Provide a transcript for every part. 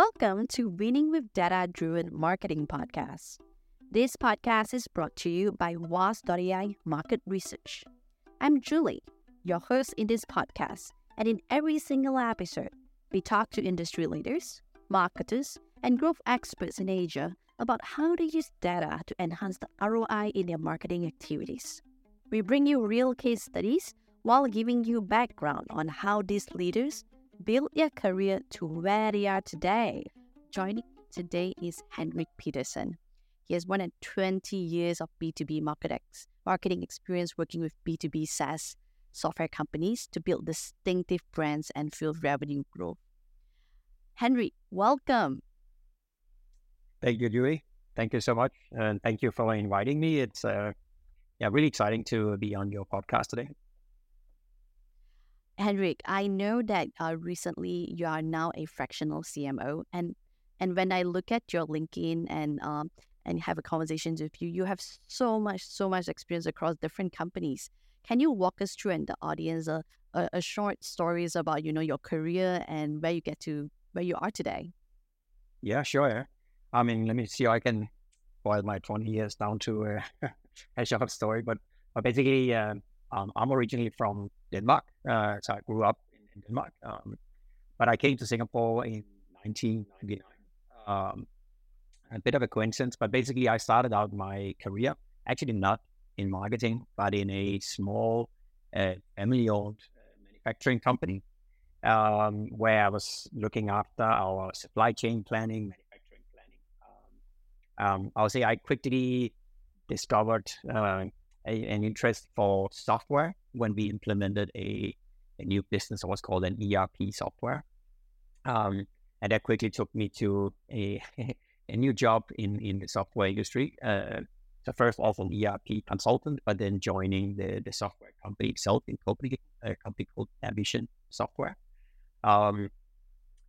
Welcome to Winning with Data Driven Marketing Podcast. This podcast is brought to you by WAS.ai Market Research. I'm Julie, your host in this podcast, and in every single episode, we talk to industry leaders, marketers, and growth experts in Asia about how they use data to enhance the ROI in their marketing activities. We bring you real case studies while giving you background on how these leaders build their career to where they are today. Joining today is Henrik Petersen. He has more than 20 years of B2B marketing experience working with B2B SaaS software companies to build distinctive brands and fuel revenue growth. Henry, welcome. Thank you, Julie. Thank you so much. And thank you for inviting me. It's uh, yeah, really exciting to be on your podcast today. Henrik, I know that uh, recently you are now a fractional CMO, and and when I look at your LinkedIn and um and have a conversation with you, you have so much so much experience across different companies. Can you walk us through and the audience a, a, a short stories about you know your career and where you get to where you are today? Yeah, sure. I mean, let me see I can boil my 20 years down to uh, a short story. But, but basically, uh, um, I'm originally from Denmark. Uh, so I grew up in, in Denmark. Um, but I came to Singapore in 1999. Um, a bit of a coincidence, but basically, I started out my career actually not in marketing, but in a small uh, family owned uh, manufacturing company um, where I was looking after our supply chain planning, manufacturing planning. Um, um, I'll say I quickly discovered uh, a, an interest for software when we implemented a, a new business, what's called an ERP software. Um, and that quickly took me to a, a new job in, in the software industry. Uh, so first off an ERP consultant, but then joining the, the software company itself in Copenhagen, a company called Navision Software, um,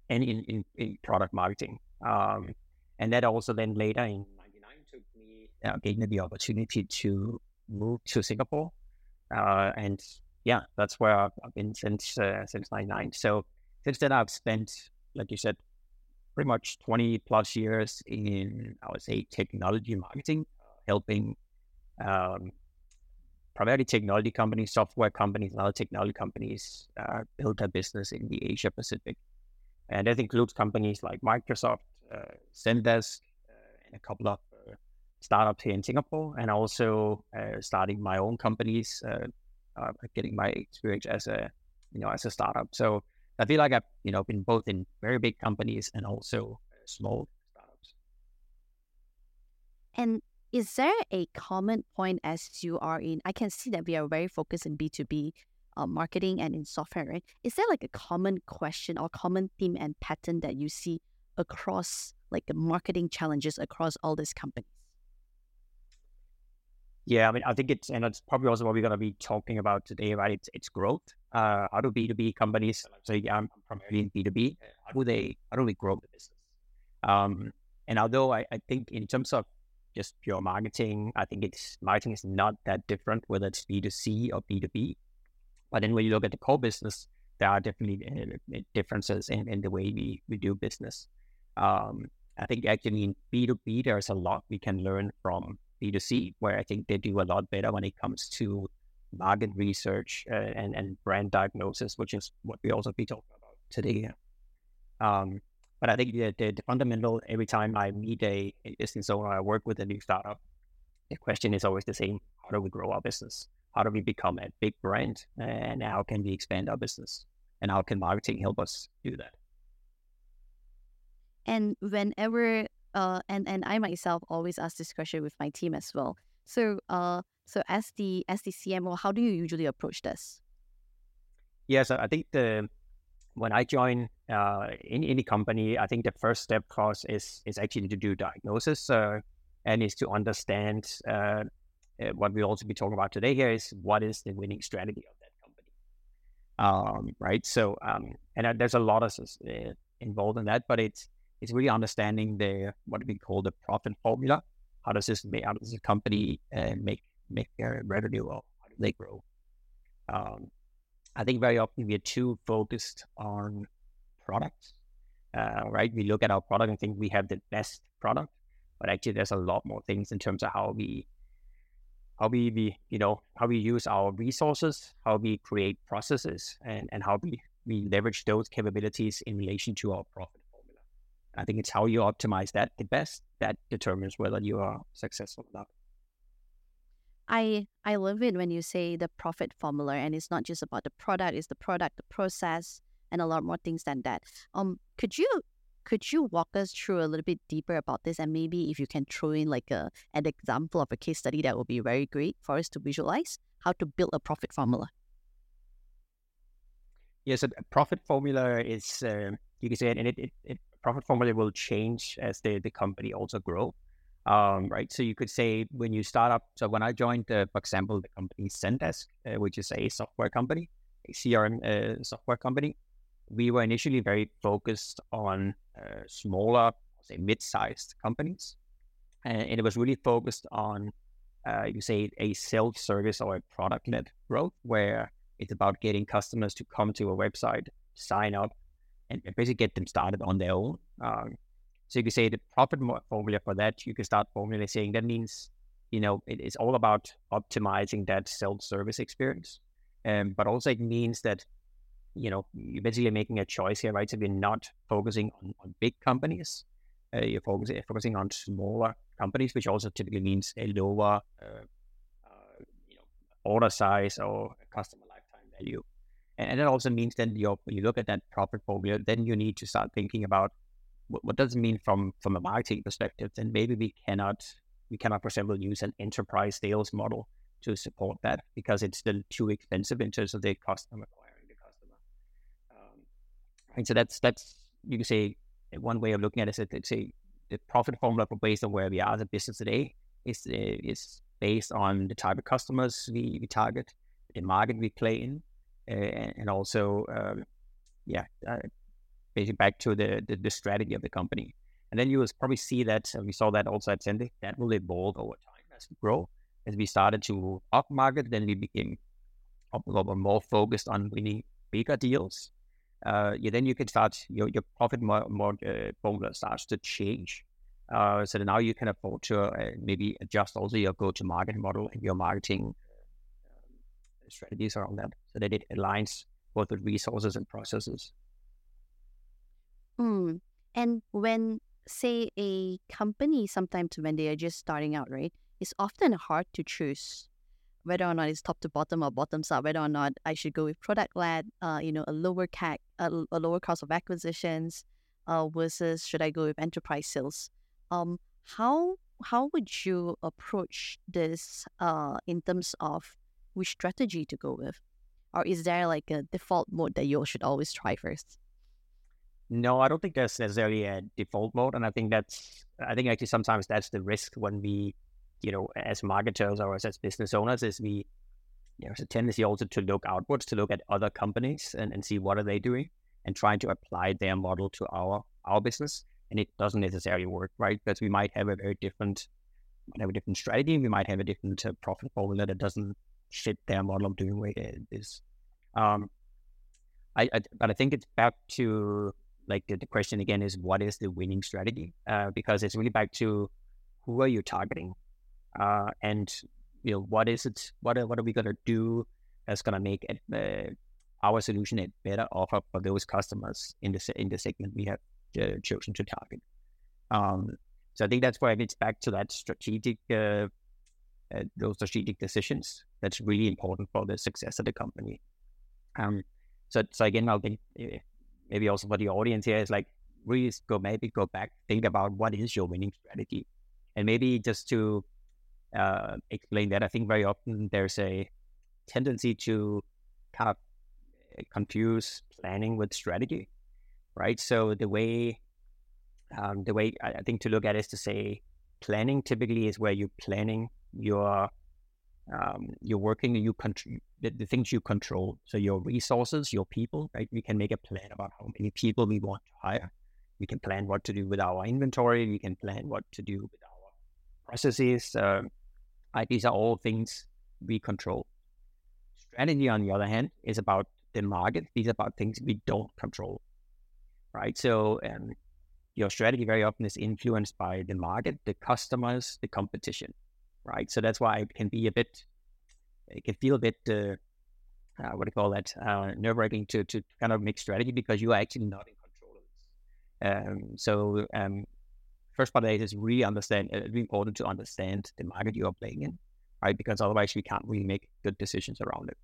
and in, in, in, product marketing. Um, and that also then later in 99 took me, uh, gave me the opportunity to moved to Singapore, uh, and yeah, that's where I've, been since uh, since '99. So since then, I've spent, like you said, pretty much 20 plus years in I would say technology marketing, helping um, primarily technology companies, software companies, and other technology companies uh, build their business in the Asia Pacific, and that includes companies like Microsoft, uh, Zendesk, uh, and a couple of startups here in Singapore and also uh, starting my own companies, uh, uh, getting my experience as a, you know, as a startup. So I feel like I've, you know, been both in very big companies and also small startups. And is there a common point as you are in? I can see that we are very focused in B2B uh, marketing and in software, right? Is there like a common question or common theme and pattern that you see across like the marketing challenges across all these companies? Yeah, I mean, I think it's, and it's probably also what we're going to be talking about today, right? It's, it's growth. Uh, how do B2B companies, so yeah, I'm primarily in B2B, how do they, how do we grow the business? Um, and although I, I think in terms of just pure marketing, I think it's, marketing is not that different, whether it's B2C or B2B. But then when you look at the core business, there are definitely uh, differences in, in the way we, we do business. Um, I think actually in B2B, there's a lot we can learn from B2C, where I think they do a lot better when it comes to market research uh, and, and brand diagnosis, which is what we also be talking about today. Um, but I think the, the, fundamental, every time I meet a, a business owner, I work with a new startup, the question is always the same. How do we grow our business? How do we become a big brand? And how can we expand our business? And how can marketing help us do that? And whenever uh, and and I myself always ask this question with my team as well. So, uh, so as the as the CMO, how do you usually approach this? Yes, I think the when I join uh, in any company, I think the first step course is is actually to do diagnosis uh, and is to understand uh, uh, what we'll also be talking about today. Here is what is the winning strategy of that company, um, right? So, um, and uh, there's a lot of uh, involved in that, but it's it's really understanding the what we call the profit formula. How does this make, how does this company uh, make make their revenue or how do they grow? Um, I think very often we are too focused on products uh, right? We look at our product and think we have the best product, but actually there's a lot more things in terms of how we how we, we you know how we use our resources, how we create processes, and and how we we leverage those capabilities in relation to our profit. I think it's how you optimize that the best that determines whether you are successful or not. I I love it when you say the profit formula, and it's not just about the product; it's the product, the process, and a lot more things than that. Um, could you could you walk us through a little bit deeper about this? And maybe if you can throw in like a, an example of a case study, that would be very great for us to visualize how to build a profit formula. Yes, a profit formula is, uh, you can say, it, and it, it, it, profit formula will change as the, the company also grow. Um, right. So you could say when you start up, so when I joined, uh, for example, the company Zendesk, uh, which is a software company, a CRM uh, software company, we were initially very focused on uh, smaller, say mid-sized companies, and, it was really focused on, uh, you say, a self-service or a product-led growth, where it's about getting customers to come to a website, sign up, and, basically get them started on their own. Um, so you could say the profit formula for that, you can start formulating that means, you know, it is all about optimizing that self-service experience. Um, but also it means that you know, you're basically making a choice here, right? So you're not focusing on, on big companies. Uh, you're focusing, focusing on smaller companies, which also typically means a lower, uh, uh, you know, order size or customer lifetime value. And, that also means that you you look at that profit formula, then you need to start thinking about what, what does it mean from from a marketing perspective. Then maybe we cannot we cannot, for example, use an enterprise sales model to support that because it's still too expensive in terms of the cost of acquiring the customer um, and so that's that's you can say one way of looking at it is that say the profit formula based on where we are as a business today is is based on the type of customers we, we target, the market we play in, uh, and also um, yeah, uh, basically back to the, the, the strategy of the company. And then you will probably see that we saw that also at Zendesk that will evolve over time as we grow. As we started to up market, then we became more focused on winning bigger deals uh, yeah, then you can start your, your profit more, more uh, formula starts to change. Uh, so now you can afford to uh, maybe adjust also your go-to-market model and your marketing strategies around that, so that it aligns both with resources and processes. Mm. And when, say, a company sometimes when they are just starting out, right, it's often hard to choose whether or not it's top to bottom or bottoms up, whether or not I should go with product led, uh, you know, a lower CAC, a, a lower cost of acquisitions, uh, versus should I go with enterprise sales? Um, how how would you approach this uh, in terms of which strategy to go with, or is there like a default mode that you should always try first? No, I don't think there's necessarily a default mode, and I think that's I think actually sometimes that's the risk when we you know, as marketers or as, business owners, is we, there's a tendency also to look outwards, to look at other companies and, and see what are they doing and trying to apply their model to our our business. And it doesn't necessarily work, right? Because we might have a very different, have a different strategy. We might have a different uh, profit formula that doesn't fit their model of doing what it is. Um, I, I, but I think it's back to like the, the, question again is what is the winning strategy? Uh, because it's really back to who are you targeting? uh, and you know what is it? What are, what are we gonna do that's gonna make it, uh, our solution a better offer for those customers in the in the segment we have uh, chosen to target? Um, so I think that's where it gets back to that strategic uh, those strategic decisions. That's really important for the success of the company. Um, so so again, I'll think eh, maybe also for the audience here is like really go maybe go back think about what is your winning strategy, and maybe just to uh, explain that. I think very often there's a tendency to kind of eh, confuse planning with strategy, right? So the way um, the way I think to look at it is to say planning typically is where you're planning your um, you're working you control the, the, things you control so your resources your people right we can make a plan about how many people we want to hire we can plan what to do with our inventory we can plan what to do with our processes Right? These are all things we control. Strategy, on the other hand, is about the market. These are about things we don't control. right? So um, your strategy very often is influenced by the market, the customers, the competition, right? So that's why it can be a bit, it can feel a bit, uh, uh, what do you call that, uh, nerve wracking to, to kind of make strategy because you are actually not in control of this. Um, so um, first part of it is really understand, uh, it's really important to understand the market you are playing in, right? Because otherwise we can't really make good decisions around it.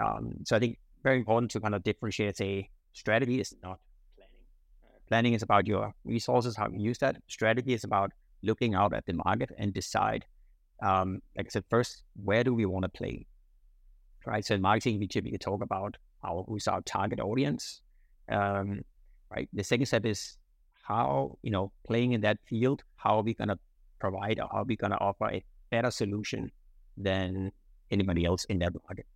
Um, so I think very important to kind of differentiate, say, strategy is not planning. Uh, planning is about your resources, how you use that. Strategy is about looking out at the market and decide, um, like I said, first, where do we want to play? Right. So in marketing, we typically talk about our who's our target audience. Um, right. The second step is how, you know, playing in that field, how are we going to provide or how are we going to offer a better solution than anybody else in that market?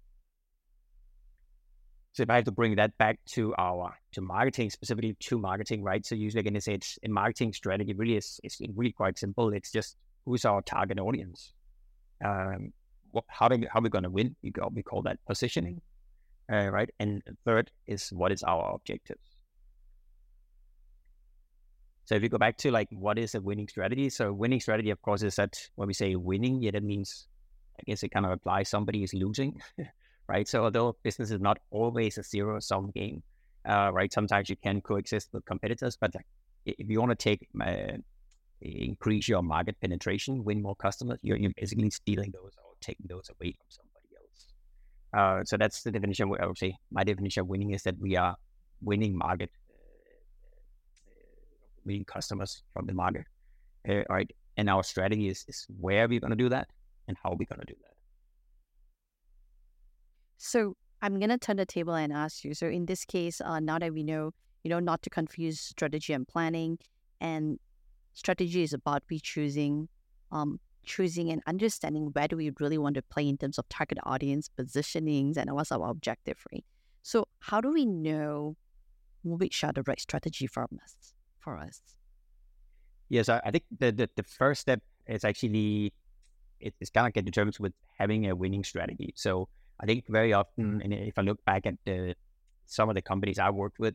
So if I have to bring that back to our to marketing, specifically to marketing, right? So usually again, say it's in marketing strategy really is it's really quite simple. It's just who's our target audience. Um, what, how do how are we going to win? We call, we call that positioning, uh, right? And third is what is our objectives. So if you go back to like what is a winning strategy? So winning strategy, of course, is that when we say winning, yeah, that means I guess it kind of applies somebody is losing. right? So although business is not always a zero sum game, uh, right? Sometimes you can coexist with competitors, but if you want to take uh, increase your market penetration, win more customers, you're, you're, basically stealing those or taking those away from somebody else. Uh, so that's the definition. I would say my definition of winning is that we are winning market, uh, winning customers from the market, uh, right? And our strategy is, is where we're going to do that and how we're going to do that. So I'm gonna turn the table and ask you. So in this case, uh, now that we know, you know, not to confuse strategy and planning, and strategy is about we choosing, um, choosing and understanding where do we really want to play in terms of target audience positionings and what's our objective, right? So how do we know which are the right strategy for us? For us. Yes, I, I think the, the the first step is actually it, it's kind of get determined with having a winning strategy. So I think very often, and if I look back at the, some of the companies I worked with,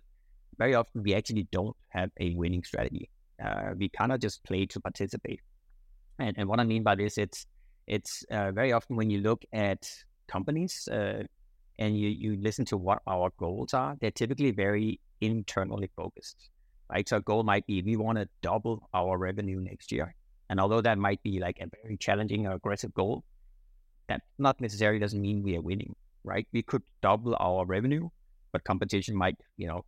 very often we actually don't have a winning strategy. Uh, we of just play to participate. And, and what I mean by this, it's it's uh, very often when you look at companies uh, and you, you listen to what our goals are, they're typically very internally focused. Right. So a goal might be we want to double our revenue next year. And although that might be like a very challenging or aggressive goal, that not necessarily doesn't mean we are winning, right? We could double our revenue, but competition might, you know,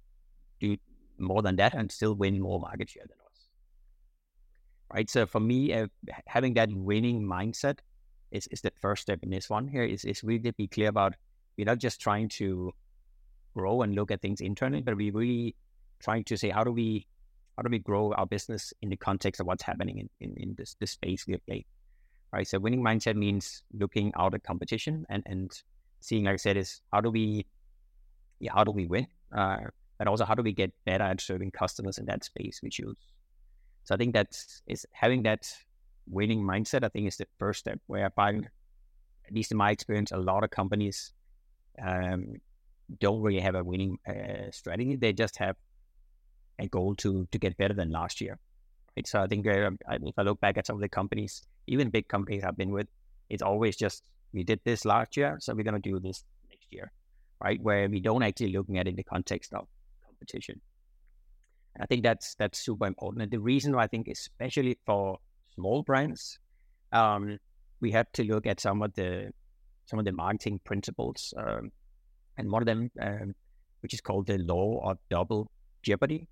do more than that and still win more market share than us. Right. So for me, uh, having that winning mindset is, is the first step in this one here is, is really to be clear about we're not just trying to grow and look at things internally, but we really trying to say how do we how do we grow our business in the context of what's happening in, in, in this, this space we play right? So winning mindset means looking out at competition and, and seeing, like I said, is how do we, yeah, how do we win? Uh, but also how do we get better at serving customers in that space we choose? So I think that's is having that winning mindset. I think is the first step. Where I find, at least in my experience, a lot of companies um, don't really have a winning uh, strategy. They just have a goal to to get better than last year. Right? So I think uh, if I look back at some of the companies even big companies I've been with, it's always just we did this last year, so we're gonna do this next year, right? Where we don't actually looking at it in the context of competition. I think that's that's super important. And the reason why I think, especially for small brands, um, we have to look at some of the some of the marketing principles, um, and one of them, um, which is called the law of double jeopardy.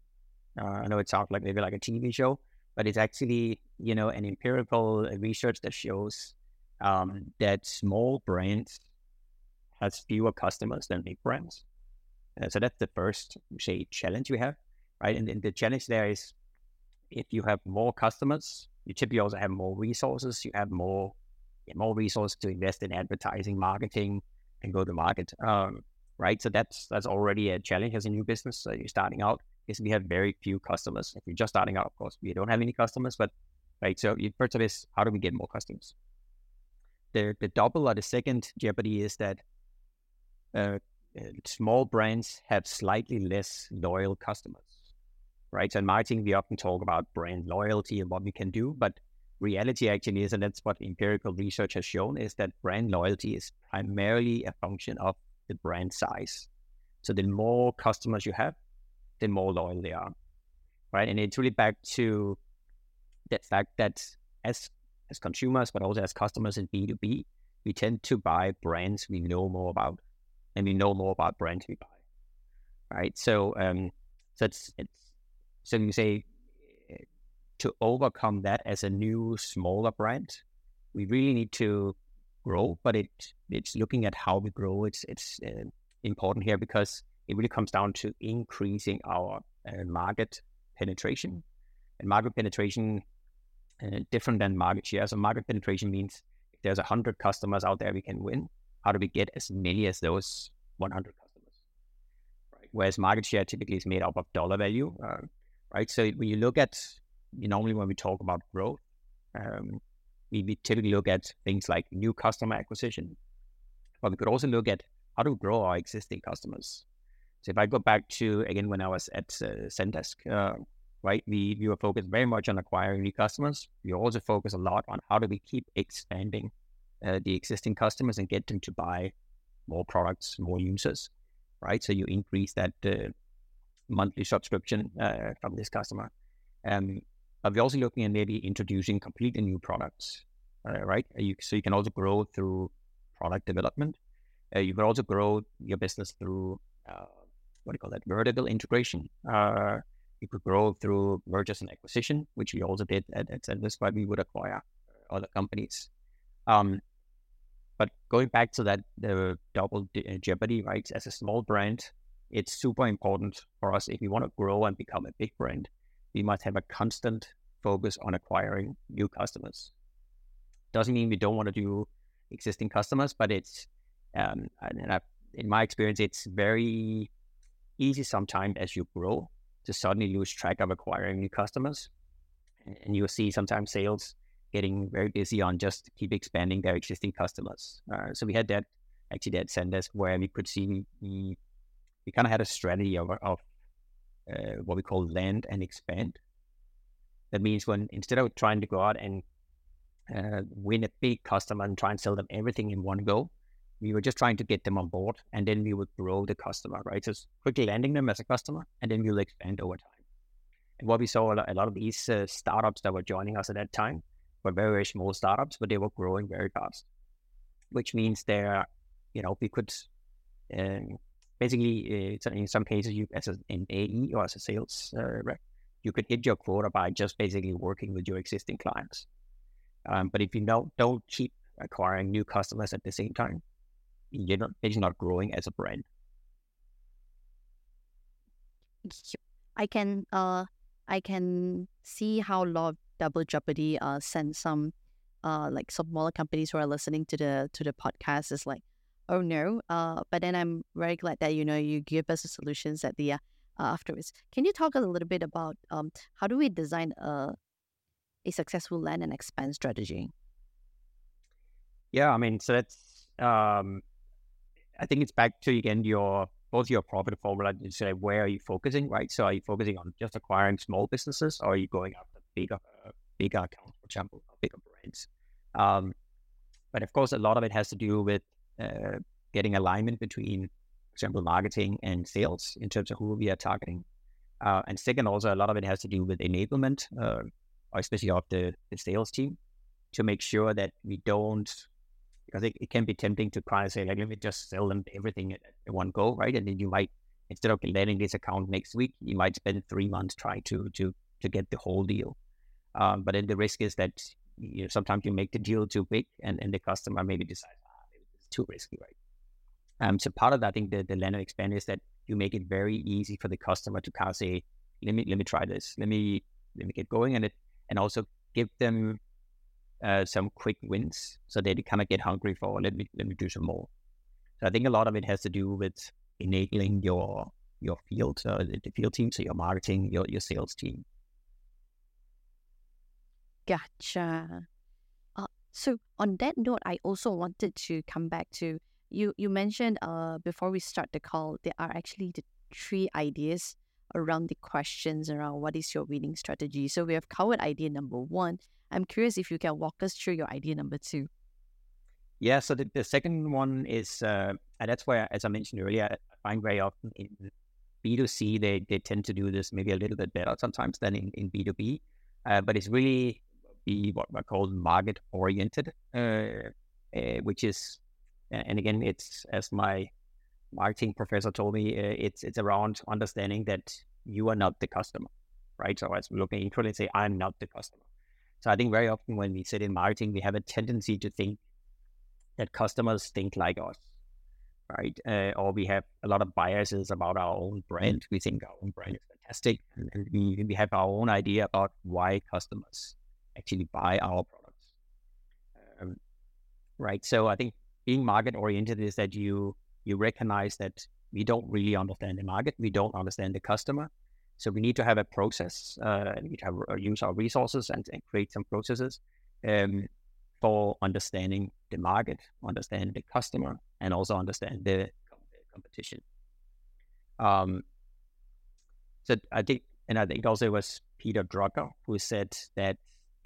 Uh, I know it sounds like maybe like a TV show, but it's actually you know an empirical research that shows um, that small brands has fewer customers than big brands. Uh, so that's the first say challenge we have, right? And, and the challenge there is if you have more customers, you typically also have more resources. You have more more resources to invest in advertising, marketing, and go to market. Um, right? So that's that's already a challenge as a new business. So you're starting out is we have very few customers. If you're just starting out, of course, we don't have any customers, but right. So first of is how do we get more customers? The the double or the second jeopardy is that uh, uh, small brands have slightly less loyal customers. Right? So in marketing, we often talk about brand loyalty and what we can do, but reality actually is, and that's what empirical research has shown, is that brand loyalty is primarily a function of the brand size. So the more customers you have, the more loyal they are, right? And it's really back to the fact that as as consumers, but also as customers in B two B, we tend to buy brands we know more about, and we know more about brands we buy, right? So um, so it's it's so you say to overcome that as a new smaller brand, we really need to grow. But it it's looking at how we grow. It's it's uh, important here because it really comes down to increasing our uh, market penetration. And market penetration uh, different than market share. So market penetration means if there's hundred customers out there we can win, how do we get as many as those 100 customers? Right. Whereas market share typically is made up of dollar value. Right. So when you look at normally when we talk about growth, um, we, we typically look at things like new customer acquisition, but we could also look at how to grow our existing customers. So if I go back to again when I was at uh, Zendesk, uh, right, we we were focused very much on acquiring new customers. We also focus a lot on how do we keep expanding uh, the existing customers and get them to buy more products, more users, right? So you increase that uh, monthly subscription uh, from this customer. Um, but we're also looking at maybe introducing completely new products, uh, right? You, so you can also grow through product development. Uh, you can also grow your business through uh, what do you call that? Vertical integration. Uh, you could grow through mergers and acquisition, which we also did at, at Zendesk, why we would acquire other companies. Um, but going back to that, the double uh, jeopardy, right? As a small brand, it's super important for us if we want to grow and become a big brand. We must have a constant focus on acquiring new customers. Doesn't mean we don't want to do existing customers, but it's um, and I, in my experience, it's very easy sometimes as you grow to suddenly lose track of acquiring new customers, and you'll see sometimes sales getting very busy on just keep expanding their existing customers. Uh, so we had that actually that Zendesk where we could see we we kind of had a strategy of, of uh, what we call land and expand. That means when instead of trying to go out and uh, win a big customer and try and sell them everything in one go, we were just trying to get them on board and then we would grow the customer, right? So quickly landing them as a customer and then we will expand over time. And what we saw a lot, of these uh, startups that were joining us at that time were very, very small startups, but they were growing very fast, which means they're, you know, we could um, basically, uh, in some cases, you as an AE or as a sales uh, rep, you could hit your quota by just basically working with your existing clients. Um, but if you don't don't keep acquiring new customers at the same time, you're not basically not growing as a brand. I can uh I can see how law of double jeopardy uh sends some uh like smaller companies who are listening to the to the podcast is like oh no uh but then I'm very glad that you know you give us the solutions at the uh, afterwards. Can you talk a little bit about um, how do we design a a successful land and expand strategy? Yeah, I mean, so that's um, I think it's back to again your both your profit formula and say where are you focusing, right? So are you focusing on just acquiring small businesses, or are you going after bigger uh, bigger accounts, for example, bigger brands? Um, but of course, a lot of it has to do with uh, getting alignment between for example, marketing and sales in terms of who we are targeting. Uh, and second, also a lot of it has to do with enablement, uh, especially of the, the sales team, to make sure that we don't, because it, it can be tempting to try and say, like, let me just sell them everything at, at one go, right? And then you might, instead of letting this account next week, you might spend three months trying to to to get the whole deal. Um, but then the risk is that you know, sometimes you make the deal too big, and, and the customer maybe decides, too risky, right? Um, so part of that, I think the, the and expand is that you make it very easy for the customer to kind of say, let me let me try this, let me let me get going, and it and also give them uh, some quick wins so they kind of get hungry for let me let me do some more. So I think a lot of it has to do with enabling your your field, uh, the field team, so your marketing, your your sales team. Gotcha. So on that note, I also wanted to come back to you you mentioned uh before we start the call there are actually the three ideas around the questions around what is your winning strategy. So we have covered idea number one. I'm curious if you can walk us through your idea number two. Yeah, so the, the second one is, uh, and that's where, as I mentioned earlier, I find very often in B2C, they, they tend to do this maybe a little bit better sometimes than in, in B2B. Uh, but it's really be what I call market oriented, uh, uh, which is, and again, it's as my marketing professor told me, uh, it's it's around understanding that you are not the customer, right? So as we look at let's say I'm not the customer. So I think very often when we sit in marketing, we have a tendency to think that customers think like us, right? Uh, or we have a lot of biases about our own brand. We think our own brand is fantastic, and, and we we have our own idea about why customers actually buy our products, um, right? So I think being market oriented is that you you recognize that we don't really understand the market, we don't understand the customer, so we need to have a process. Uh, we need to have, uh, use our resources and, and create some processes um, for understanding the market, understand the customer, and also understand the competition. Um, so I think, and I think also it was Peter Drucker who said that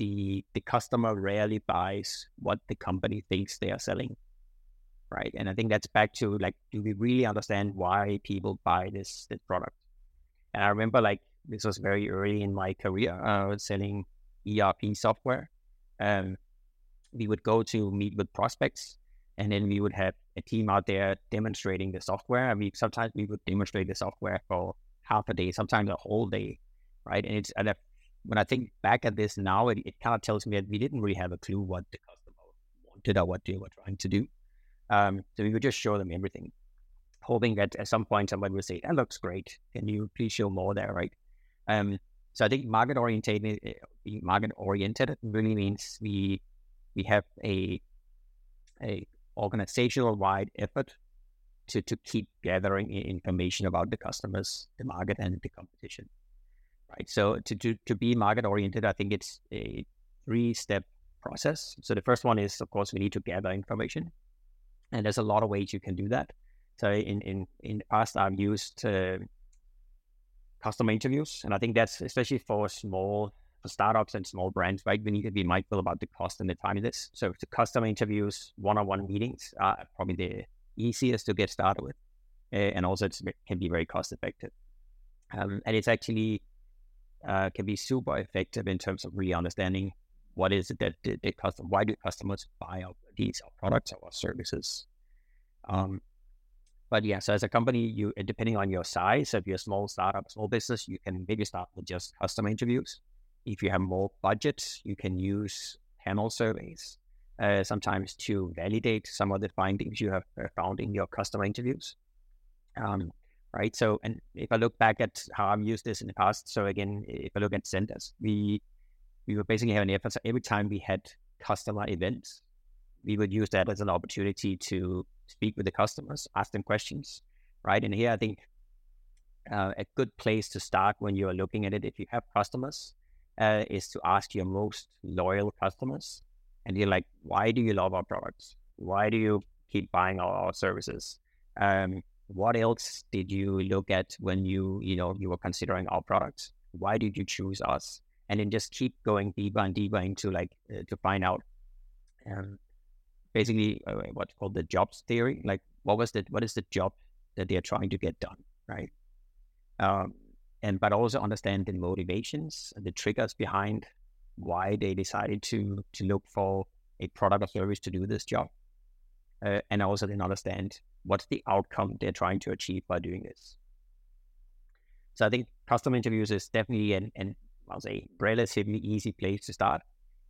the the customer rarely buys what the company thinks they are selling, right? And I think that's back to like, do we really understand why people buy this this product? And I remember like this was very early in my career. I was selling ERP software. Um, we would go to meet with prospects, and then we would have a team out there demonstrating the software. And we sometimes we would demonstrate the software for half a day, sometimes a whole day, right? And it's and I, when I think back at this now, it, it kind of tells me that we didn't really have a clue what the customer wanted or what they were trying to do. Um, so we would just show them everything, hoping that at some point someone would say, "That looks great. Can you please show more there?" Right. Um, so I think market oriented, eh, market oriented really means we we have a a organizational wide effort to, to keep gathering information about the customers, the market, and the competition. Right. So to, to, to be market oriented, I think it's a three step process. So the first one is, of course, we need to gather information, and there's a lot of ways you can do that. So in in in the past, I've used uh, customer interviews, and I think that's especially for small for startups and small brands, right? We need to be mindful about the cost and the time of this. So the customer interviews, one-on-one meetings are probably the easiest to get started with, uh, and also it can be very cost effective. Um, and it's actually uh, can be super effective in terms of really understanding what is it that the, the customer, why do customers buy our, these our products or our services. Um, but yeah, so as a company, you depending on your size, if you're a small startup, small business, you can maybe start with just customer interviews. If you have more budget, you can use panel surveys uh, sometimes to validate some of the findings you have uh, found in your customer interviews. Um, right. So, and if I look back at how I've used this in the past, so again, if I look at Zendesk, we we would basically have an effort. So every time we had customer events, we would use that as an opportunity to speak with the customers, ask them questions, right? And here, I think uh, a good place to start when you are looking at it, if you have customers, uh, is to ask your most loyal customers and you're like, why do you love our products? Why do you keep buying our, our services? Um, what else did you look at when you, you know, you were considering our products? Why did you choose us? And then just keep going deeper and deeper into like uh, to find out, um, basically uh, what's called the jobs theory. Like, what was the what is the job that they are trying to get done, right? Um, and but also understand the motivations, the triggers behind why they decided to to look for a product or service to do this job, uh, and also then understand what's the outcome they're trying to achieve by doing this. So I think customer interviews is definitely an, an I'll say relatively easy place to start.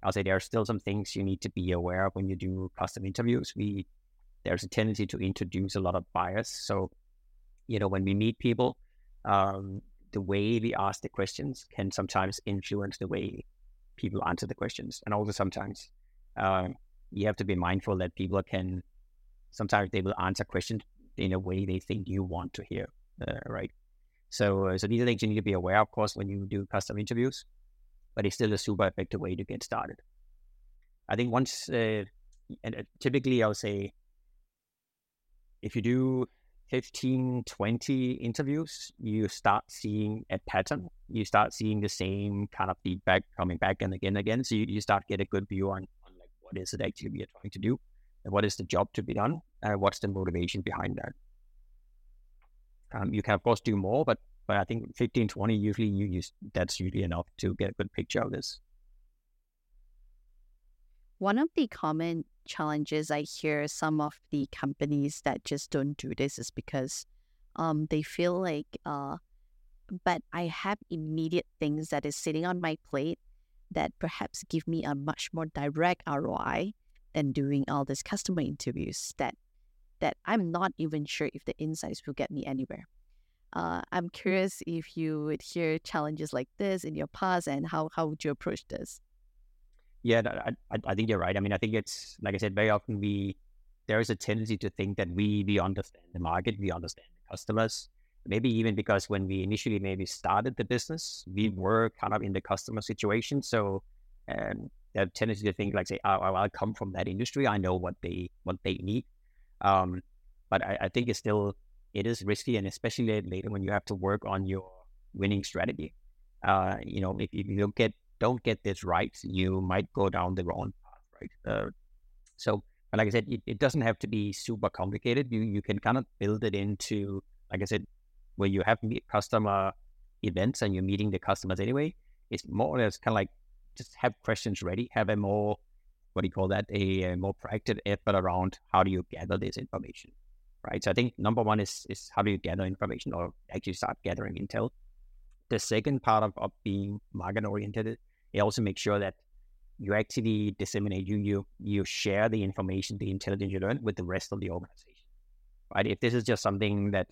I'll say there are still some things you need to be aware of when you do custom interviews. We there's a tendency to introduce a lot of bias. So, you know, when we meet people, um, the way we ask the questions can sometimes influence the way people answer the questions. And also sometimes um, you have to be mindful that people can, sometimes they will answer questions in a way they think you want to hear, uh, right? So, uh, so these are things you need to be aware, of of course, when you do custom interviews, but it's still a super effective way to get started. I think once, uh, and uh, typically I'll say, if you do 15, 20 interviews, you start seeing a pattern. You start seeing the same kind of feedback coming back and again and again. So you, you start get a good view on, on like what is it actually we are trying to do what is the job to be done and what's the motivation behind that. Um, you can of course do more, but but I think 15, 20 usually you use that's usually enough to get a good picture of this. One of the common challenges I hear some of the companies that just don't do this is because um, they feel like, uh, but I have immediate things that is sitting on my plate that perhaps give me a much more direct ROI than doing all these customer interviews that that I'm not even sure if the insights will get me anywhere. Uh, I'm curious if you would hear challenges like this in your past and how, how would you approach this? Yeah, I, I think you're right. I mean, I think it's like I said, very often we there is a tendency to think that we we understand the market, we understand the customers. Maybe even because when we initially maybe started the business, we were kind of in the customer situation. So um, tendency to think like say, oh, I come from that industry, I know what they what they need. Um, but I, I think it's still it is risky, and especially later when you have to work on your winning strategy. Uh, you know, if, if you don't get don't get this right, you might go down the wrong path, right? Uh, so, like I said, it, it, doesn't have to be super complicated. You you can kind of build it into, like I said, where you have customer events and you're meeting the customers anyway. It's more or less kind of like just have questions ready, have a more what do you call that? A, a more proactive effort around how do you gather this information, right? So I think number one is is how do you gather information or actually start gathering intel. The second part of, of being market oriented it also makes sure that you actually disseminate, you you you share the information, the intelligence you learn with the rest of the organization. Right? If this is just something that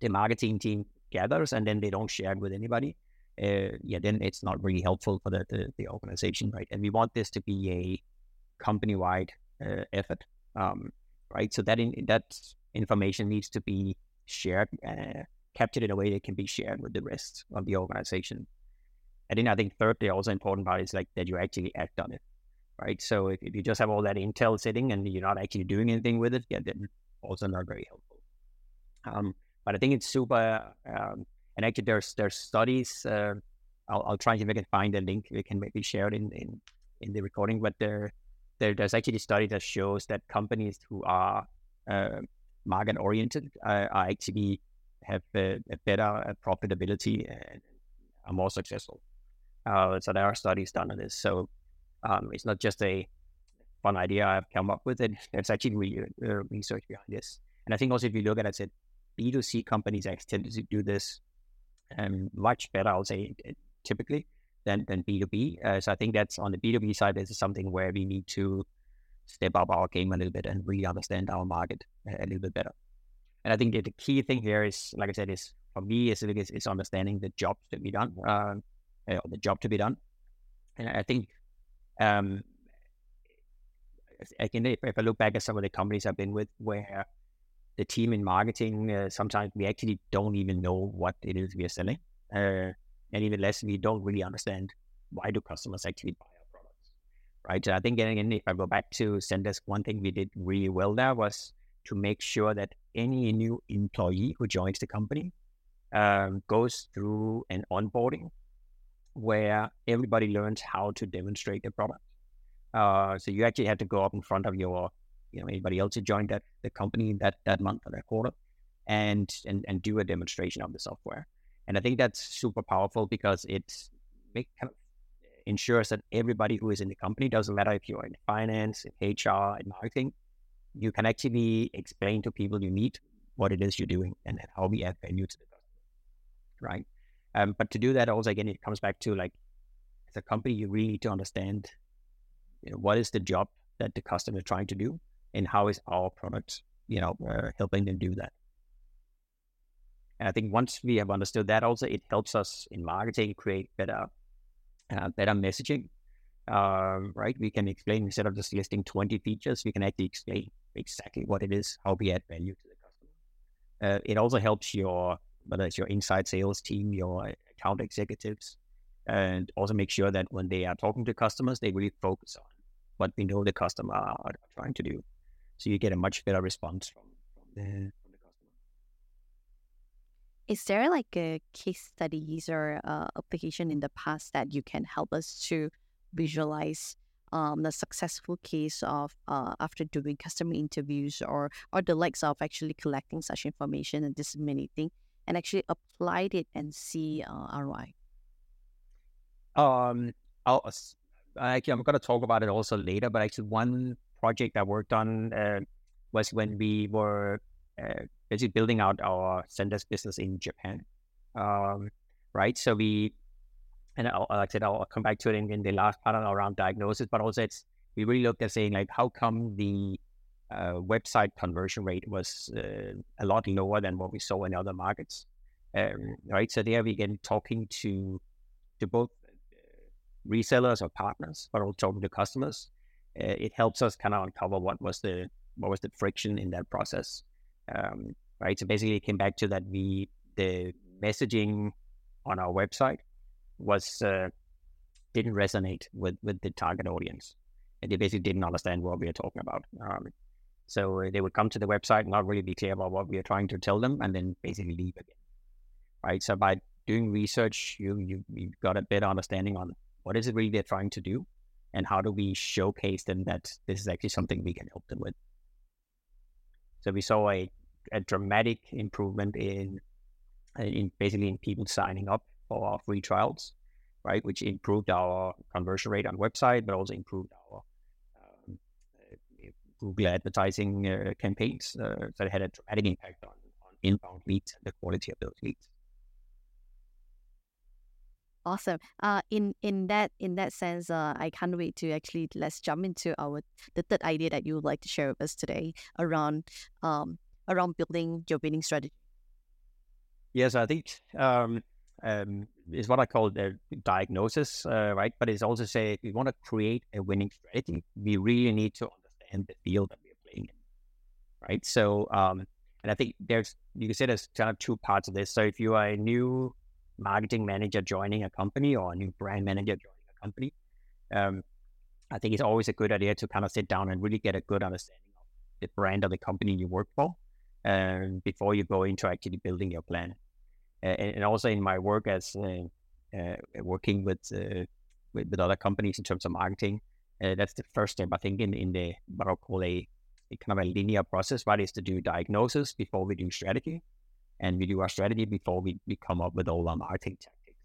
the marketing team gathers and then they don't share it with anybody, uh, yeah, then it's not really helpful for the, the, the, organization, right? And we want this to be a company wide uh, effort, um, right? So that in, that information needs to be shared, uh, captured in a way that can be shared with the rest of the organization. And then I think thirdly, also important part is like that you actually act on it, right? So if, if you just have all that intel sitting and you're not actually doing anything with it, yeah, then also not very helpful. Um, but I think it's super. Um, and actually, there's there's studies. Uh, I'll, I'll try if I can find a link. We can maybe share it in in, in the recording. But there, there there's actually a study that shows that companies who are uh, market oriented uh, are actually have a, a better uh, profitability and are more successful. Uh, so there are studies done on this. So um, it's not just a fun idea I've come up with. It there's actually re- uh, research behind this. And I think also if you look at it, said B2C companies tend to do this um, much better, I'll say, eh, typically than, than B2B. Uh, so I think that's on the B2B side, this is something where we need to step up our game a little bit and really understand our market a, little bit better. And I think that the key thing here is, like I said, is for me, is, is, is understanding the jobs to be done, uh, the job to be done. And I think, um, again, if, if I look back at some of the companies I've been with where the team in marketing, uh, sometimes we actually don't even know what it is we are selling. Uh, and even less, we don't really understand why do customers actually buy our products, right? So I think, again, if I go back to Zendesk, one thing we did really well there was to make sure that any new employee who joins the company um, goes through an onboarding where everybody learns how to demonstrate the product. Uh, so you actually have to go up in front of your you know anybody else who joined that the company that that month or that quarter, and and and do a demonstration of the software. And I think that's super powerful because it make, kind of ensures that everybody who is in the company doesn't matter if you're in finance, in HR, in marketing, you can actually explain to people you meet what it is you're doing and how we add value to the customer, right? Um, but to do that, also again, it comes back to like as a company, you really need to understand you know, what is the job that the customer is trying to do, and how is our product, you know, uh, helping them do that. And I think once we have understood that, also it helps us in marketing create better, uh, better messaging. Uh, right? We can explain instead of just listing twenty features, we can actually explain exactly what it is, how we add value to the customer. Uh, it also helps your whether it's your inside sales team, your account executives, and also make sure that when they are talking to customers, they really focus on what we know the customer are trying to do. So you get a much better response from, from, the, from the customer. is there like a case studies or uh, application in the past that you can help us to visualize um, the successful case of uh, after doing customer interviews or or the likes of actually collecting such information and disseminating and actually applied it and see uh, ROI? Um, I'll, I'm going to talk about it also later, but actually, one project I worked on uh, was when we were uh, basically building out our Zendesk business in Japan. Um, right. So we, and I'll, like I said, I'll come back to it in, in the last part around diagnosis, but also it's, we really looked at saying like, how come the uh, website conversion rate was uh, a lot lower than what we saw in other markets. Um, right. So there we get talking to, to both uh, resellers or partners, but also talking to customers. Uh, it helps us kind of uncover what was the, what was the friction in that process. Um, right. So basically, it came back to that we the messaging on our website was uh, didn't resonate with with the target audience, and they basically didn't understand what we were talking about. Um, so uh, they would come to the website, not really be clear about what we are trying to tell them, and then basically leave again. Right. So by doing research, you you you got a better understanding on what is it really they're trying to do, and how do we showcase them that this is actually something we can help them with. So we saw a a dramatic improvement in in basically in people signing up for our free trials, right? Which improved our conversion rate on website, but also improved our um, uh, Google advertising uh, campaigns. Uh, it had a dramatic impact on, on inbound leads and the quality of those leads. Awesome. Uh, in in that in that sense, uh, I can't wait to actually let's jump into our the third idea that you would like to share with us today around um around building your winning strategy? Yes, I think um, um, is what I call the diagnosis, uh, right? But it's also say if we want to create a winning strategy, we really need to understand the field that we're playing in, right? So, um, and I think there's you can say there's kind of two parts of this. So if you are a new marketing manager joining a company or a new brand manager joining a company, um, I think it's always a good idea to kind of sit down and really get a good understanding of the brand of the company you work for um, before you go into actually building your plan. And, also in my work as uh, uh, working with, uh, with, with other companies in terms of marketing, uh, that's the first step I think in in the what I call a, a kind of a linear process. Right, is to do diagnosis before we do strategy, and we do our strategy before we, we come up with all our marketing tactics.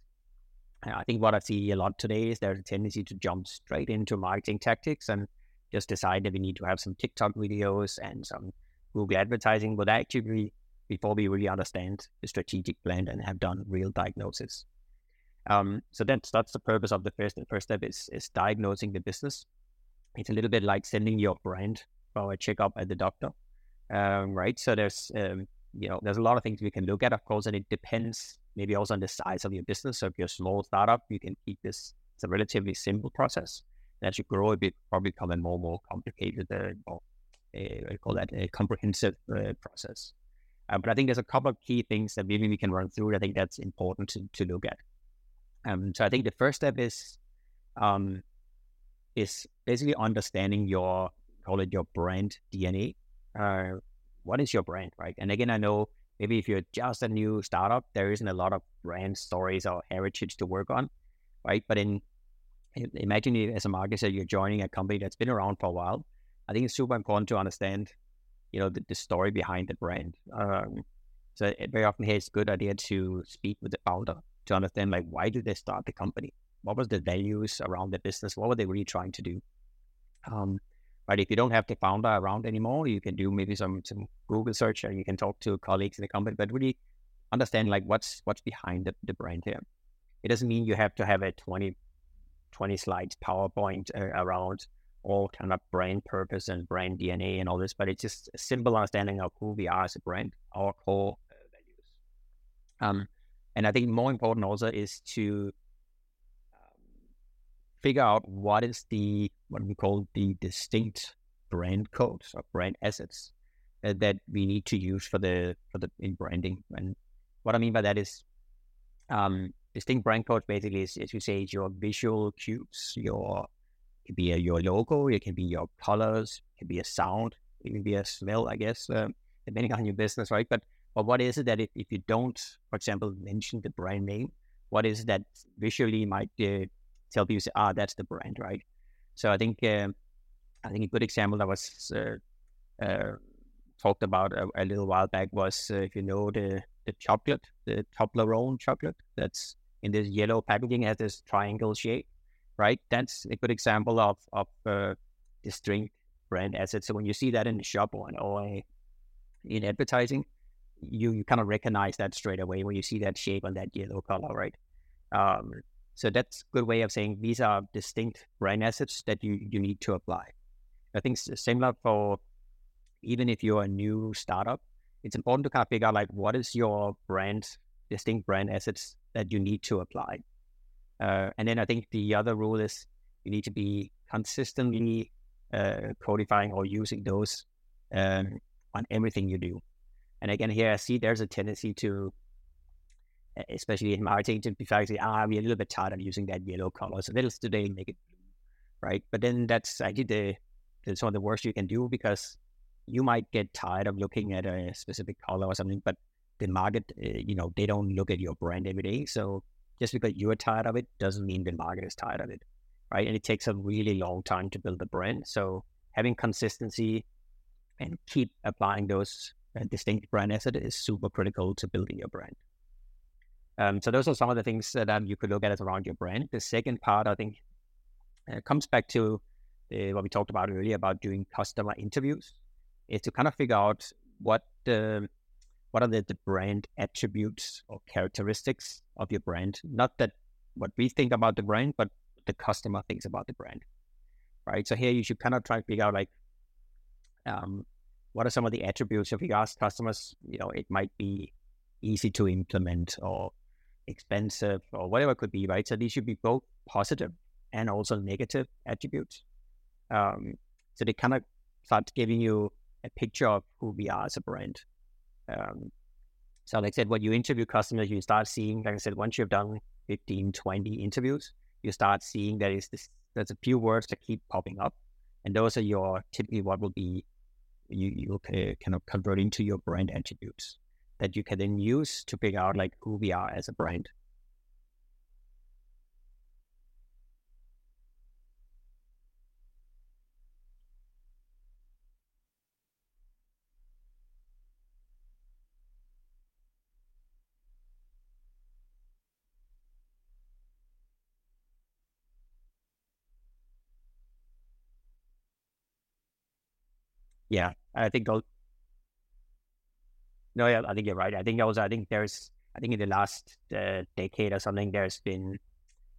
I think what I see a lot today is there's a tendency to jump straight into marketing tactics and just decide that we need to have some TikTok videos and some Google advertising, but actually before we really understand the strategic plan and have done real diagnosis. Um, so that's that's the purpose of the first the first step is is diagnosing the business. It's a little bit like sending your brand for a checkup at the doctor, um, right? So there's um, you know there's a lot of things we can look at, of course, and it depends maybe also on the size of your business. So if you're a small startup, you can keep this. It's a relatively simple process. And as you grow, it will probably become more more complicated uh, or a, I call that a comprehensive uh, process. Uh, but I think there's a couple of key things that maybe we can run through. I think that's important to, to look at. Um, so I think the first step is um, is basically understanding your call it your brand DNA. Uh, what is your brand, right? And again, I know maybe if you're just a new startup, there isn't a lot of brand stories or heritage to work on, right? But in imagine as a marketer, you're joining a company that's been around for a while, I think it's super important to understand, you know, the, the story behind the brand. Um, so it, very often here it's a good idea to speak with the founder to understand like why did they start the company? What was the values around the business? What were they really trying to do? Um, but if you don't have the founder around anymore, you can do maybe some some Google search and you can talk to colleagues in the company, but really understand like what's what's behind the, the brand here. It doesn't mean you have to have a 20, 20 slides PowerPoint uh, around all kind of brand purpose and brand DNA and all this, but it's just a simple understanding of who we are as a brand, our core uh, values. Um, and I think more important also is to um, figure out what is the what we call the distinct brand codes or brand assets uh, that we need to use for the for the in branding. And what I mean by that is um, distinct brand codes basically is, as you say, your visual cues, your it can be a, your logo, it can be your colors, it can be a sound, it can be a smell, I guess, uh, depending on your business, right? But But what is it that if, if you don't, for example, mention the brand name, what is that visually might uh, tell people, ah, that's the brand, right? So I think um, I think a good example that was uh, uh, talked about a, a, little while back was uh, if you know the the chocolate, the Toblerone chocolate that's in this yellow packaging has this triangle shape, right? That's a good example of of uh, distinct brand assets. So when you see that in the shop or, or in advertising, you, you kind of recognize that straight away when you see that shape on that yellow color, right? Um, so that's a good way of saying these are distinct brand assets that you, you need to apply. I think similar for even if you're a new startup, it's important to kind of figure out like what is your brand, distinct brand assets that you need to apply. Uh, and then I think the other rule is you need to be consistently uh, codifying or using those um, on everything you do. And again, here I see there's a tendency to, especially in marketing, to be say, ah, we're a little bit tired of using that yellow color, so let's today make it blue, right? But then that's actually the, the some of the worst you can do because you might get tired of looking at a specific color or something, but the market, uh, you know, they don't look at your brand every day. So just because you're tired of it doesn't mean the market is tired of it, right? And it takes a really long time to build a brand. So having consistency and keep applying those uh, distinct brand assets is super critical to building your brand. Um, so those are some of the things that um, you could look at as around your brand. The second part, I think, uh, comes back to the, what we talked about earlier about doing customer interviews, is to kind of figure out what the what are the, the brand attributes or characteristics of your brand. Not that what we think about the brand, but the customer thinks about the brand, right? So here you should kind of try to figure out like, um, what are some of the attributes? If you ask customers, you know, it might be easy to implement or expensive or whatever it could be, right? So these should be both positive and also negative attributes. Um, so they kind of start giving you a picture of who we are as a brand. Um, so like I said, when you interview customers, you start seeing, like I said, once you've done 15, 20 interviews, you start seeing that is this, there's a few words that keep popping up. And those are your typically what will be you you kind of convert into your brand attributes that you can then use to figure out like who we are as a brand. yeah, I think no, yeah, I think you're right. I think also, I think there's, I think in the last uh, decade or something, there's been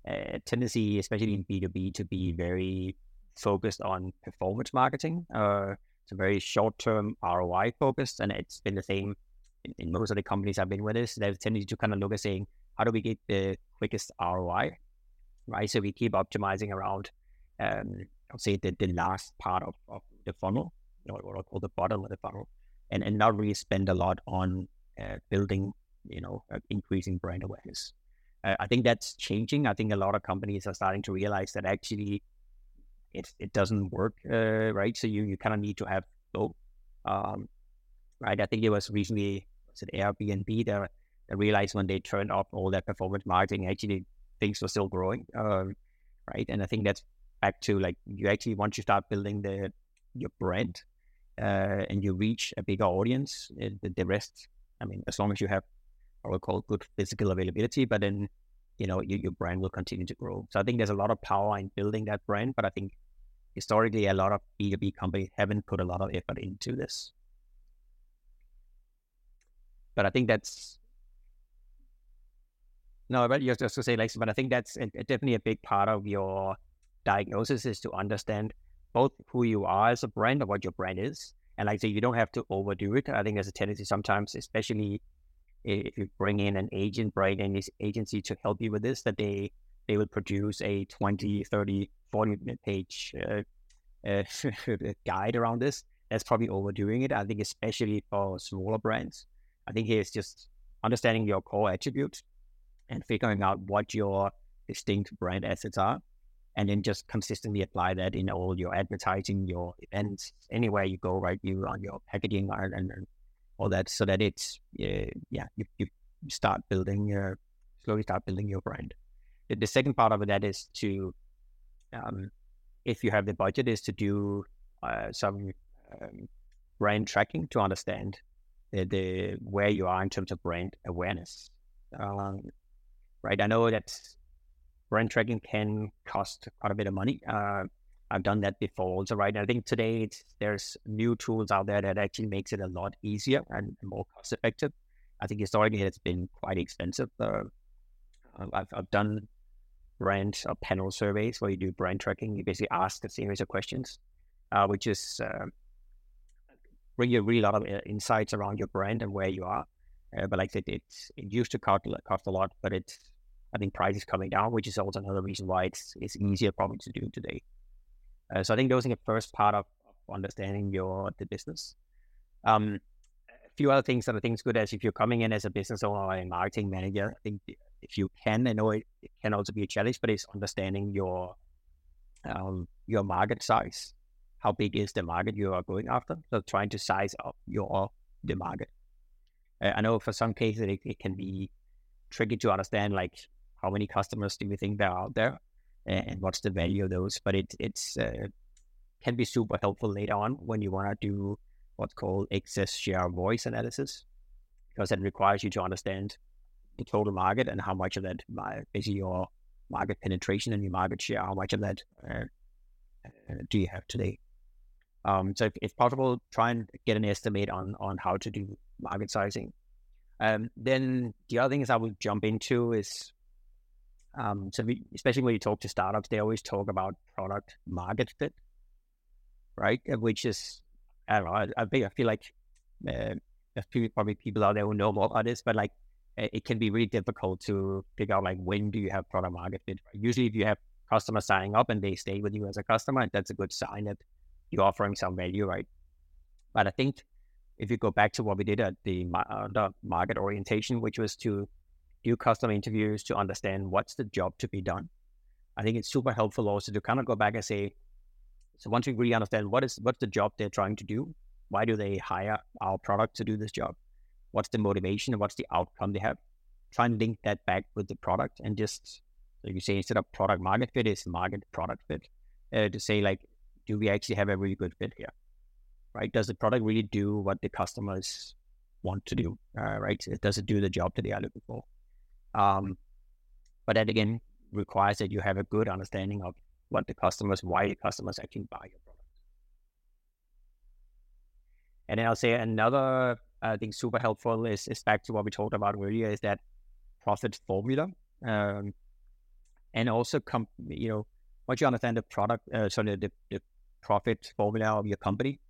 a tendency, especially in B2B, to be very focused on performance marketing. Uh, it's a very short term ROI focused, and it's been the same in, in, most of the companies I've been with. This they've tended to kind of look at saying, how do we get the quickest ROI, right? So we keep optimizing around, um, I'll say the, the last part of, of the funnel or what I call the bottom of the funnel, and, and not really spend a lot on uh, building, you know, uh, increasing brand awareness. Uh, I think that's changing. I think a lot of companies are starting to realize that actually it it doesn't work, uh, right? So you you kind of need to have both, um, right? I think it was recently was it Airbnb that, that realized when they turned off all their performance marketing, actually things were still growing, um, right? And I think that's back to like you actually once you start building the your brand uh, and you reach a bigger audience, uh, the, the, rest, I mean, as long as you have what we call good physical availability, but then, you know, you, your brand will continue to grow. So I think there's a lot of power in building that brand, but I think historically a lot of B2B companies haven't put a lot of effort into this. But I think that's no, but just, just to say like, but I think that's a, a, definitely a big part of your diagnosis is to understand both who you are as a brand and what your brand is. And like I say, you don't have to overdo it. I think there's a tendency sometimes, especially if you bring in an agent, bring in this agency to help you with this, that they they will produce a 20, 30, 40 page uh, uh, guide around this. That's probably overdoing it. I think especially for smaller brands. I think it's just understanding your core attributes and figuring out what your distinct brand assets are and then just consistently apply that in all your advertising, your events, anywhere you go, right? You on your packaging and, and all that, so that it's uh, yeah, you, you start building your slowly start building your brand. The, the second part of that is to, um, if you have the budget, is to do uh, some um, brand tracking to understand the, the where you are in terms of brand awareness. Um, right, I know that brand tracking can cost quite a bit of money. Uh, I've done that before also, right? I think today there's new tools out there that actually makes it a lot easier and more cost effective. I think historically it's been quite expensive. Uh, I've, I've done brand or panel surveys where you do brand tracking. You basically ask a series of questions, uh, which is uh, bring you a really lot of uh, insights around your brand and where you are. Uh, but like I said, it's, it used to cost, cost a lot, but it's I think price is coming down, which is also another reason why it's it's easier probably to do today. Uh, so I think those are the first part of, understanding your the business. Um, a few other things that I think is good as if you're coming in as a business owner or a marketing manager, I think if you can, I know it, it can also be a challenge, but it's understanding your um, your market size. How big is the market you are going after? So trying to size up your the market. Uh, I know for some cases it, it can be tricky to understand, like how many customers do we think there are out there, and what's the value of those. But it it's uh, can be super helpful later on when you want to do what's called excess share voice analysis, because it requires you to understand the total market and how much of that, basically your market penetration and your market share, how much of that uh, uh, do you have today? Um, so if, if, possible, try and get an estimate on on how to do market sizing. Um, then the other things I will jump into is um, so we, especially when you talk to startups, they always talk about product market fit, right? Which is, I don't know, I, I, I feel like uh, there's probably people out there who know more about this, but like it can be really difficult to figure out like when do you have product market fit. Right? Usually, if you have customers signing up and they stay with you as a customer, that's a good sign that you're offering some value, right? But I think if you go back to what we did at the, uh, the market orientation, which was to do customer interviews to understand what's the job to be done. I think it's super helpful also to kind of go back and say, so once we really understand what is what's the job they're trying to do, why do they hire our product to do this job? What's the motivation and what's the outcome they have? Try and link that back with the product and just so you say instead of product market fit is market product fit. Uh, to say like, do we actually have a really good fit here? Right? Does the product really do what the customers want to do? Uh, right? Does it do the job that they are looking for? Um, but that again requires that you have a good understanding of what the customers, why the customers actually buy your product. And then I'll say another I think super helpful is, is back to what we talked about earlier is that profit formula. Um, and also, com- you know, once you understand the product, uh, so the, the, the profit formula of your company,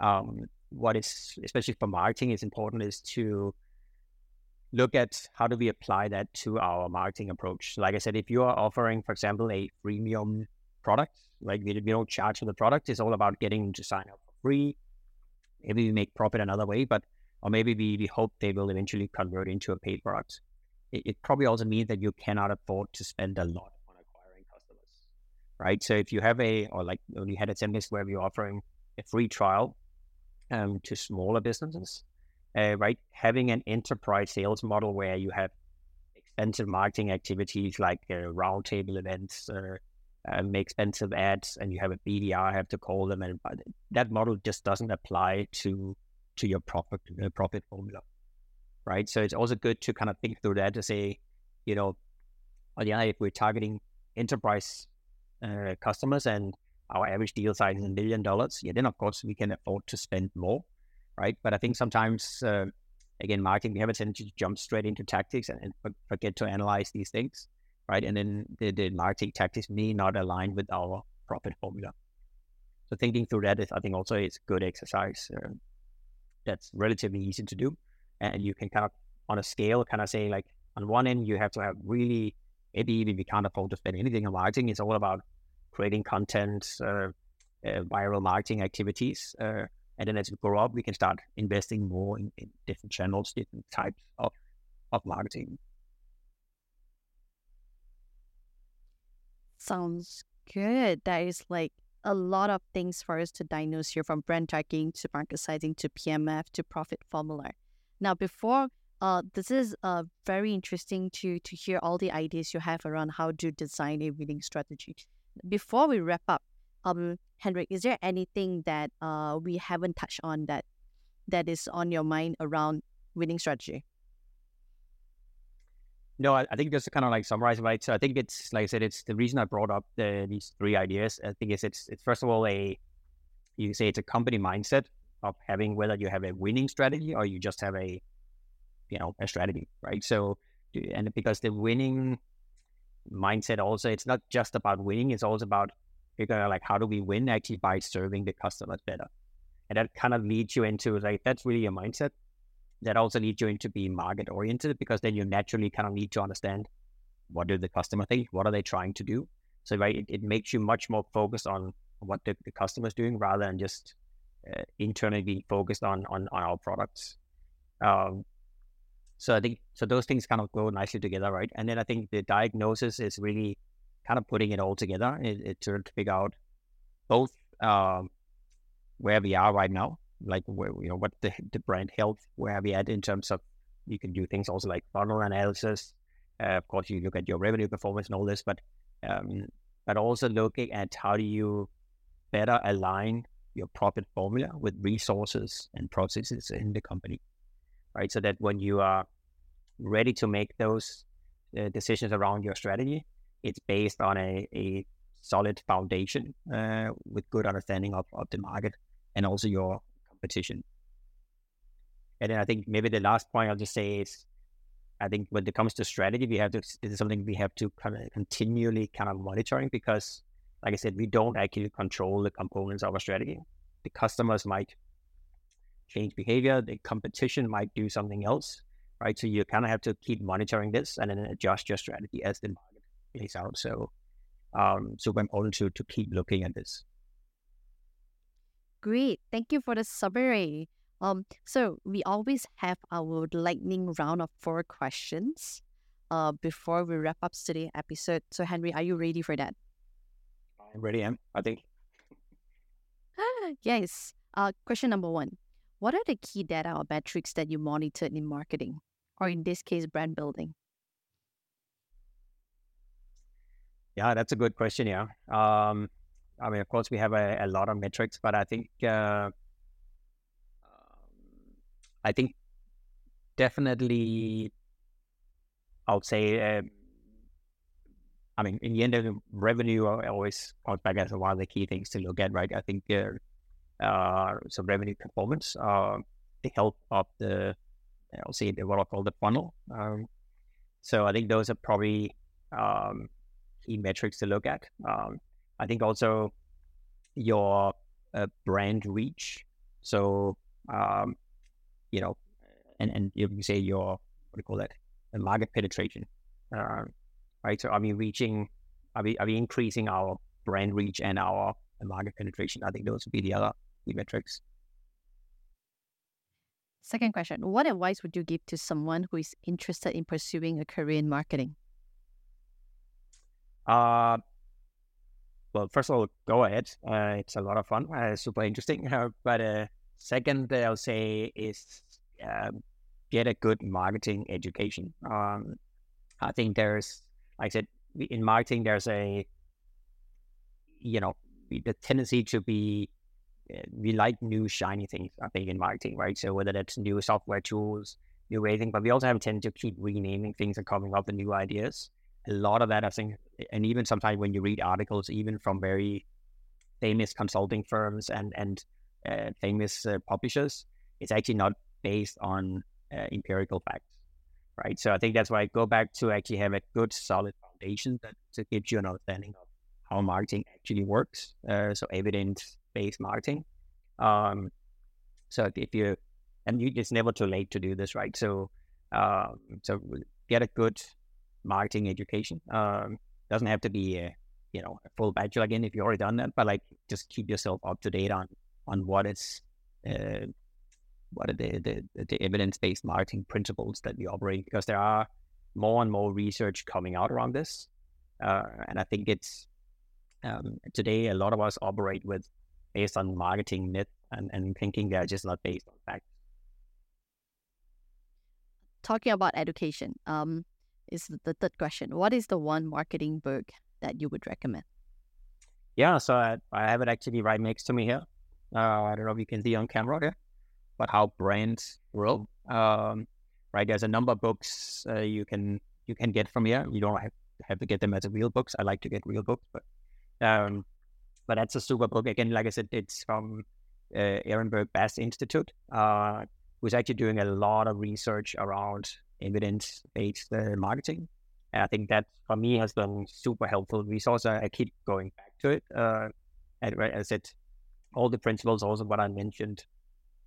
um, what is, especially for marketing, is important is to look at how do we apply that to our marketing approach. Like I said, if you are offering, for example, a freemium product, like we, we don't charge for the product, it's all about getting them to sign up for free. Maybe we make profit another way, but or maybe we, we hope they will eventually convert into a paid product. It, it probably also means that you cannot afford to spend a lot on acquiring customers, right? So if you have a, or like we had a template where we're offering a free trial um, to smaller businesses, uh, right? Having an enterprise sales model where you have expensive marketing activities like uh, roundtable events, uh, expensive ads, and you have a BDR, have to call them, and that model just doesn't apply to to your profit uh, profit formula, right? So it's also good to kind of think through that to say, you know, on the other, if we're targeting enterprise uh, customers and our average deal size is a million dollars, yeah, then of course we can afford to spend more right? But I think sometimes, uh, again, marketing, we have a tendency to jump straight into tactics and, and forget to analyze these things, right? And then the, the marketing tactics may not align with our profit formula. So thinking through that is, I think, also it's good exercise. Uh, that's relatively easy to do, and you can kind of on a scale kind of say like on one end you have to have really maybe even we can't afford to spend anything on marketing. It's all about creating content, uh, uh, viral marketing activities, uh, and then as we grow up, we can start investing more in, in different channels, different types of, of marketing. Sounds good. That is like a lot of things for us to diagnose here from brand tracking to market sizing to PMF to profit formula. Now, before uh, this is uh, very interesting to to hear all the ideas you have around how to design a winning strategy. Before we wrap up, um, Henrik, is there anything that uh, we haven't touched on that that is on your mind around winning strategy? No, I, I think just to kind of like summarize, right? So I think it's like I said, it's the reason I brought up the, these three ideas. I think it's, it's it's first of all a you can say it's a company mindset of having whether you have a winning strategy or you just have a you know a strategy, right? So and because the winning mindset also it's not just about winning, it's also about figuring out like how do we win actually by serving the customers better, and that kind of leads you into like that's really a mindset that also leads you into being market oriented because then you naturally kind of need to understand what do the customer think, what are they trying to do. So right, it, it makes you much more focused on what the, the customer is doing rather than just uh, internally being focused on on, on our products. Um, so I think so those things kind of go nicely together, right? And then I think the diagnosis is really kind of putting it all together. It, it to figure out both um, where we are right now like where, you know what the, the brand health where are we at in terms of you can do things also like funnel analysis uh, of course you look at your revenue performance and all this but um, but also looking at how do you better align your profit formula with resources and processes in the company right so that when you are ready to make those uh, decisions around your strategy it's based on a, a solid foundation uh, with good understanding of, of the market and also your competition. And then I think maybe the last point I'll just say is, I think when it comes to strategy, we have to, this is something we have to kind of continually kind of monitoring because, like I said, we don't actually control the components of our strategy. The customers might change behavior, the competition might do something else, right? So you kind of have to keep monitoring this and then adjust your strategy as the market plays out. So, um, super important to to keep looking at this. Great. Thank you for the summary. Um, so we always have our lightning round of four questions uh, before we wrap up today's episode. So Henrik, are you ready for that? I'm ready, am I think. yes. Uh, question number one. What are the key data or metrics that you monitored in marketing, or in this case, brand building? Yeah, that's a good question. Yeah. Um, I mean, of course, we have a, a lot of metrics, but I think uh, um, I think definitely I would say. Uh, I mean, in the end, the revenue always comes back as one of the key things to look at, right? I think uh, uh, so revenue performance, uh, the health of the, I'll say the, what I call the funnel. Um, so I think those are probably um, key metrics to look at. Um, I think also your uh, brand reach. So, um, you know, and, and you can say your, what do you call that? The market penetration. Uh, right. So are we reaching, are we, are we increasing our brand reach and our market penetration? I think those would be the other key metrics. Second question What advice would you give to someone who is interested in pursuing a career in marketing? Uh, well, first of all, go ahead. Uh, it's a lot of fun, uh, super interesting. Uh, but uh, second, I'll say is um, get a good marketing education. Um, I think there's, like I said, in marketing, there's a, you know, the tendency to be, uh, we like new shiny things, I think, in marketing, right? So whether that's new software tools, new anything, but we also have a tendency to keep renaming things and coming up with new ideas a lot of that, I think, and even sometimes when you read articles, even from very famous consulting firms and and uh, famous uh, publishers, it's actually not based on uh, empirical facts, right? So I think that's why I go back to actually have a good, solid foundation that to give you an understanding of how marketing actually works. Uh, so evidence-based marketing. Um, so if you and you, it's never too late to do this, right? So um, so get a good marketing education. Um, doesn't have to be a you know a full bachelor again if you already done that, but like just keep yourself up to date on on what is uh, what are the the, the evidence based marketing principles that we operate because there are more and more research coming out around this, uh, and I think it's um, today a lot of us operate with based on marketing myth and, and thinking they're just not based on facts. Talking about education, um, is the third question. What is the one marketing book that you would recommend? Yeah, so I, I have it actually right next to me here. Uh, I don't know if you can see on camera here, but how brands grow. Um, right, there's a number of books uh, you can you can get from here. You don't have, have to get them as real books. I like to get real books, but um, but that's a super book. Again, like I said, it's from uh, Ehrenberg Bass Institute, uh, who's actually doing a lot of research around evidence-based uh, marketing. And I think that for me has been super helpful resource. I, I keep going back to it. Uh, and as it, all the principles, also what I mentioned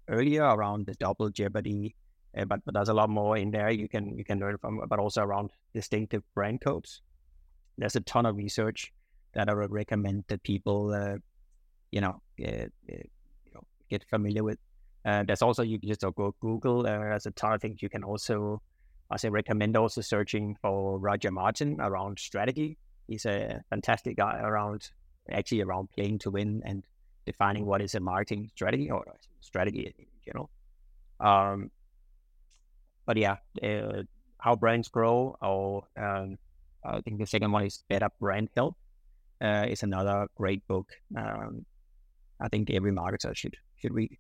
earlier around the double jeopardy, uh, but but there's a lot more in there you can you can learn from, but also around distinctive brand codes. There's a ton of research that I would recommend that people, uh, you know, uh, you know, get familiar with. Uh, there's also you can just go Google. Uh, there's a ton of things you can also I say recommend also searching for Roger Martin around strategy. He's a fantastic guy around actually around playing to win and defining what is a marketing strategy or strategy in general. Um, but yeah, uh, how brands grow, or um, I think the second one is better brand health. Uh, is another great book. Um, I think every marketer should should read.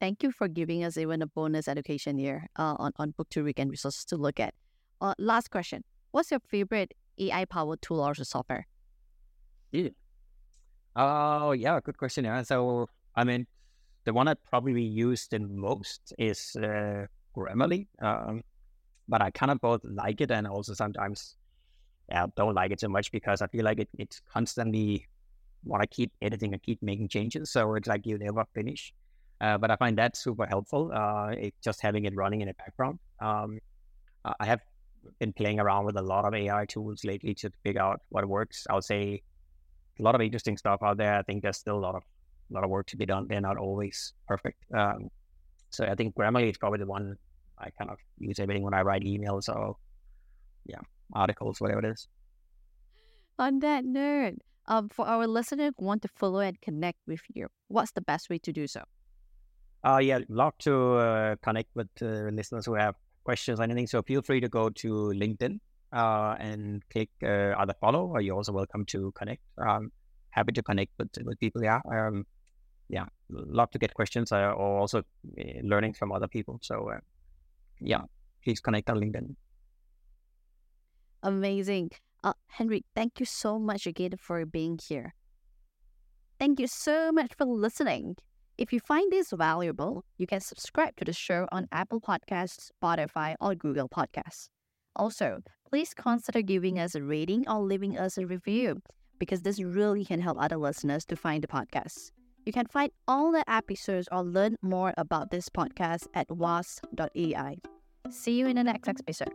Thank you for giving us even a bonus education here uh, on, on book to read and resources to look at. Uh, last question. What's your favorite AI powered tool or software? Yeah. Oh, yeah, good question. Yeah. So, I mean, the one I probably used the most is uh, Grammarly. Um, but I kind of both like it and also sometimes yeah, don't like it so much because I feel like it, it's constantly want to keep editing and keep making changes. So it's like you never finish. Uh, but I find that super helpful. Uh, it, just having it running in the background. Um, I have been playing around with a lot of AI tools lately to figure out what works. I would say a lot of interesting stuff out there. I think there's still a lot of a lot of work to be done. They're not always perfect. Um, so I think Grammarly is probably the one I kind of use everything when I write emails or yeah articles, whatever it is. On that note, um, for our listeners who want to follow and connect with you, what's the best way to do so? Uh, yeah, love to uh, connect with uh, listeners who have questions or anything. So feel free to go to LinkedIn uh, and click uh, either follow, or you're also welcome to connect. Um, happy to connect with, with people. Yeah, um, yeah, love to get questions uh, or also uh, learning from other people. So uh, yeah, please connect on LinkedIn. Amazing. Uh, Henrik, thank you so much again for being here. Thank you so much for listening. If you find this valuable, you can subscribe to the show on Apple Podcasts, Spotify, or Google Podcasts. Also, please consider giving us a rating or leaving us a review because this really can help other listeners to find the podcast. You can find all the episodes or learn more about this podcast at was.ai. See you in the next episode.